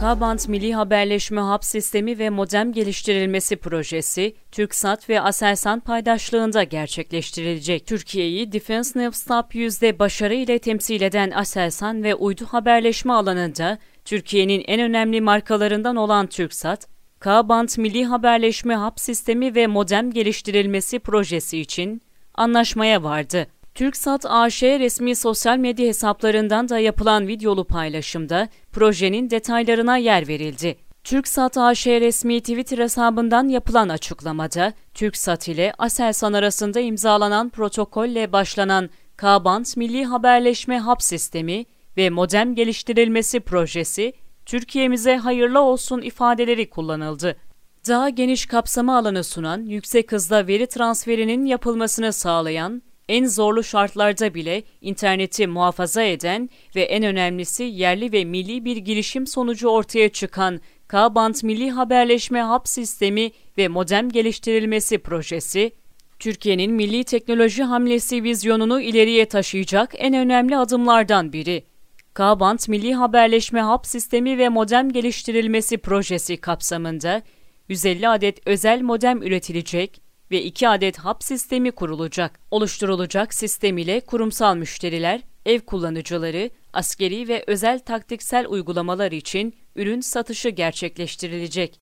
K-Band Milli Haberleşme Hap Sistemi ve Modem Geliştirilmesi Projesi, TürkSat ve Aselsan paydaşlığında gerçekleştirilecek. Türkiye'yi Defense News Top 100'de başarı ile temsil eden Aselsan ve uydu haberleşme alanında Türkiye'nin en önemli markalarından olan TürkSat, K-Band Milli Haberleşme Hap Sistemi ve Modem Geliştirilmesi Projesi için anlaşmaya vardı. TürkSat AŞ resmi sosyal medya hesaplarından da yapılan videolu paylaşımda projenin detaylarına yer verildi. TürkSat AŞ resmi Twitter hesabından yapılan açıklamada, TürkSat ile Aselsan arasında imzalanan protokolle başlanan K-Band Milli Haberleşme Hap Sistemi ve Modem Geliştirilmesi Projesi, Türkiye'mize hayırlı olsun ifadeleri kullanıldı. Daha geniş kapsama alanı sunan, yüksek hızda veri transferinin yapılmasını sağlayan en zorlu şartlarda bile interneti muhafaza eden ve en önemlisi yerli ve milli bir girişim sonucu ortaya çıkan K-Band Milli Haberleşme Hap Sistemi ve Modem Geliştirilmesi Projesi, Türkiye'nin milli teknoloji hamlesi vizyonunu ileriye taşıyacak en önemli adımlardan biri. K-Band Milli Haberleşme Hap Sistemi ve Modem Geliştirilmesi Projesi kapsamında 150 adet özel modem üretilecek, ve 2 adet hap sistemi kurulacak. Oluşturulacak sistem ile kurumsal müşteriler, ev kullanıcıları, askeri ve özel taktiksel uygulamalar için ürün satışı gerçekleştirilecek.